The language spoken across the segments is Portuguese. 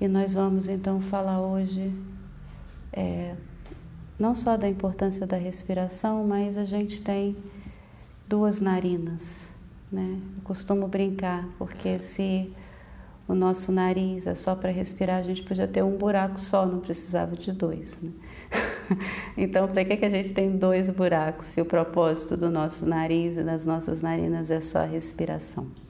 E nós vamos então falar hoje é, não só da importância da respiração, mas a gente tem duas narinas, né? Eu costumo brincar, porque se o nosso nariz é só para respirar, a gente podia ter um buraco só, não precisava de dois. Né? então, para que, que a gente tem dois buracos se o propósito do nosso nariz e das nossas narinas é só a respiração?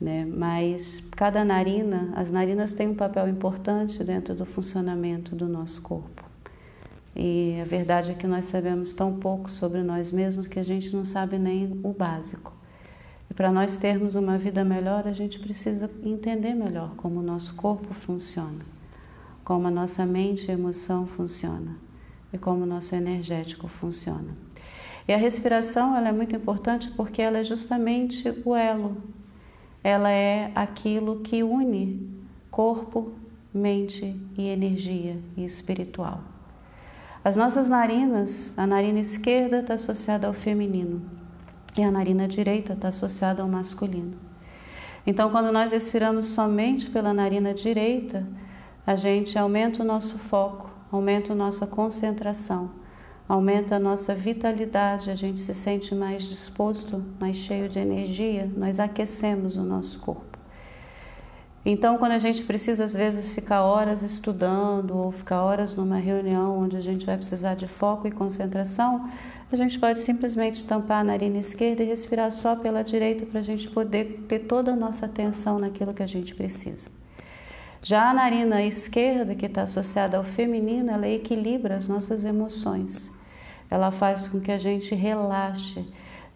Né? Mas cada narina, as narinas têm um papel importante dentro do funcionamento do nosso corpo. E a verdade é que nós sabemos tão pouco sobre nós mesmos que a gente não sabe nem o básico. E para nós termos uma vida melhor, a gente precisa entender melhor como o nosso corpo funciona, como a nossa mente e emoção funciona e como o nosso energético funciona. E a respiração ela é muito importante porque ela é justamente o elo. Ela é aquilo que une corpo, mente e energia e espiritual. As nossas narinas, a narina esquerda está associada ao feminino e a narina direita está associada ao masculino. Então, quando nós respiramos somente pela narina direita, a gente aumenta o nosso foco, aumenta a nossa concentração, aumenta a nossa vitalidade, a gente se sente mais disposto, mais cheio de energia, nós aquecemos o nosso corpo. Então, quando a gente precisa, às vezes, ficar horas estudando ou ficar horas numa reunião onde a gente vai precisar de foco e concentração, a gente pode simplesmente tampar a narina esquerda e respirar só pela direita para a gente poder ter toda a nossa atenção naquilo que a gente precisa. Já a narina esquerda, que está associada ao feminino, ela equilibra as nossas emoções. Ela faz com que a gente relaxe.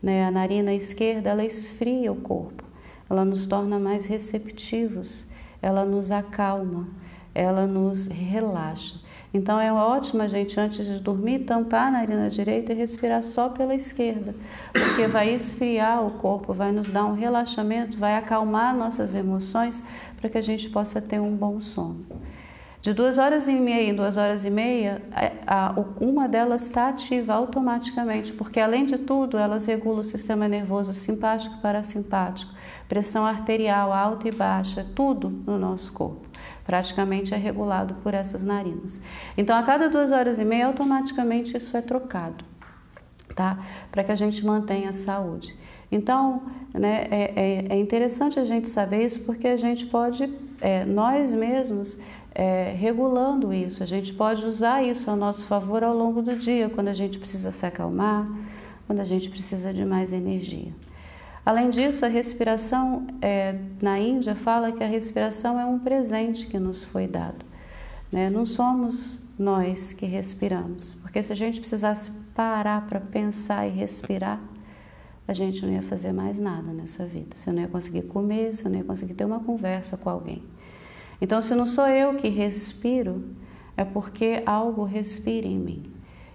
Né? A narina esquerda, ela esfria o corpo ela nos torna mais receptivos, ela nos acalma, ela nos relaxa. Então é ótimo a gente, antes de dormir, tampar a narina direita e respirar só pela esquerda, porque vai esfriar o corpo, vai nos dar um relaxamento, vai acalmar nossas emoções para que a gente possa ter um bom sono. De duas horas e meia em duas horas e meia, a, uma delas está ativa automaticamente, porque além de tudo, elas regulam o sistema nervoso simpático e parasimpático, pressão arterial alta e baixa, tudo no nosso corpo. Praticamente é regulado por essas narinas. Então, a cada duas horas e meia, automaticamente isso é trocado, tá? Para que a gente mantenha a saúde. Então, né, é, é, é interessante a gente saber isso porque a gente pode, é, nós mesmos, é, regulando isso. A gente pode usar isso a nosso favor ao longo do dia, quando a gente precisa se acalmar, quando a gente precisa de mais energia. Além disso, a respiração, é, na Índia, fala que a respiração é um presente que nos foi dado. Né? Não somos nós que respiramos, porque se a gente precisasse parar para pensar e respirar, a gente não ia fazer mais nada nessa vida. Você não ia conseguir comer, você não ia conseguir ter uma conversa com alguém. Então, se não sou eu que respiro, é porque algo respira em mim.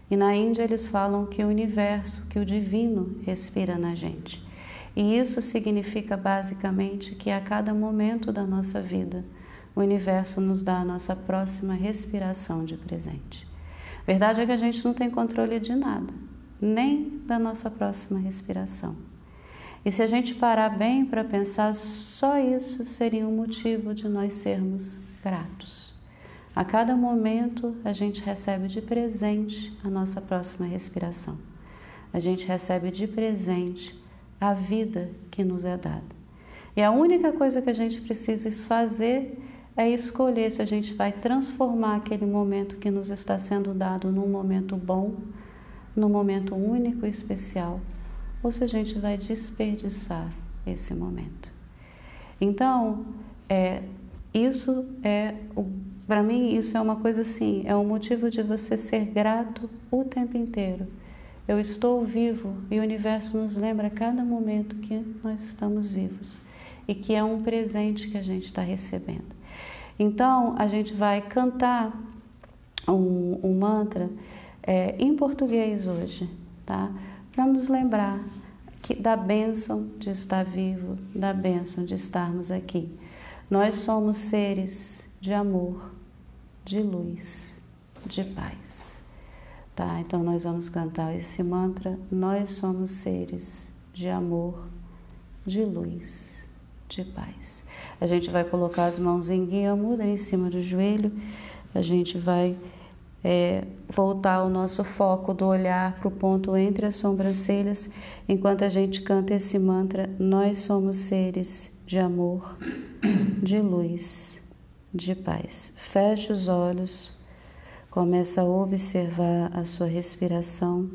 E na Índia eles falam que o universo, que o divino respira na gente. E isso significa basicamente que a cada momento da nossa vida, o universo nos dá a nossa próxima respiração de presente. Verdade é que a gente não tem controle de nada, nem da nossa próxima respiração. E se a gente parar bem para pensar, só isso seria um motivo de nós sermos gratos. A cada momento a gente recebe de presente a nossa próxima respiração. A gente recebe de presente a vida que nos é dada. E a única coisa que a gente precisa fazer é escolher se a gente vai transformar aquele momento que nos está sendo dado num momento bom, num momento único e especial ou se a gente vai desperdiçar esse momento. Então, é, isso é, para mim, isso é uma coisa assim, é um motivo de você ser grato o tempo inteiro. Eu estou vivo e o universo nos lembra a cada momento que nós estamos vivos e que é um presente que a gente está recebendo. Então, a gente vai cantar um, um mantra é, em português hoje, tá? Para nos lembrar que, da bênção de estar vivo, da bênção de estarmos aqui. Nós somos seres de amor, de luz, de paz. Tá? Então nós vamos cantar esse mantra. Nós somos seres de amor, de luz, de paz. A gente vai colocar as mãos em guia mudra em cima do joelho, a gente vai é, voltar o nosso foco do olhar para o ponto entre as sobrancelhas, enquanto a gente canta esse mantra: Nós somos seres de amor, de luz, de paz. Feche os olhos, começa a observar a sua respiração.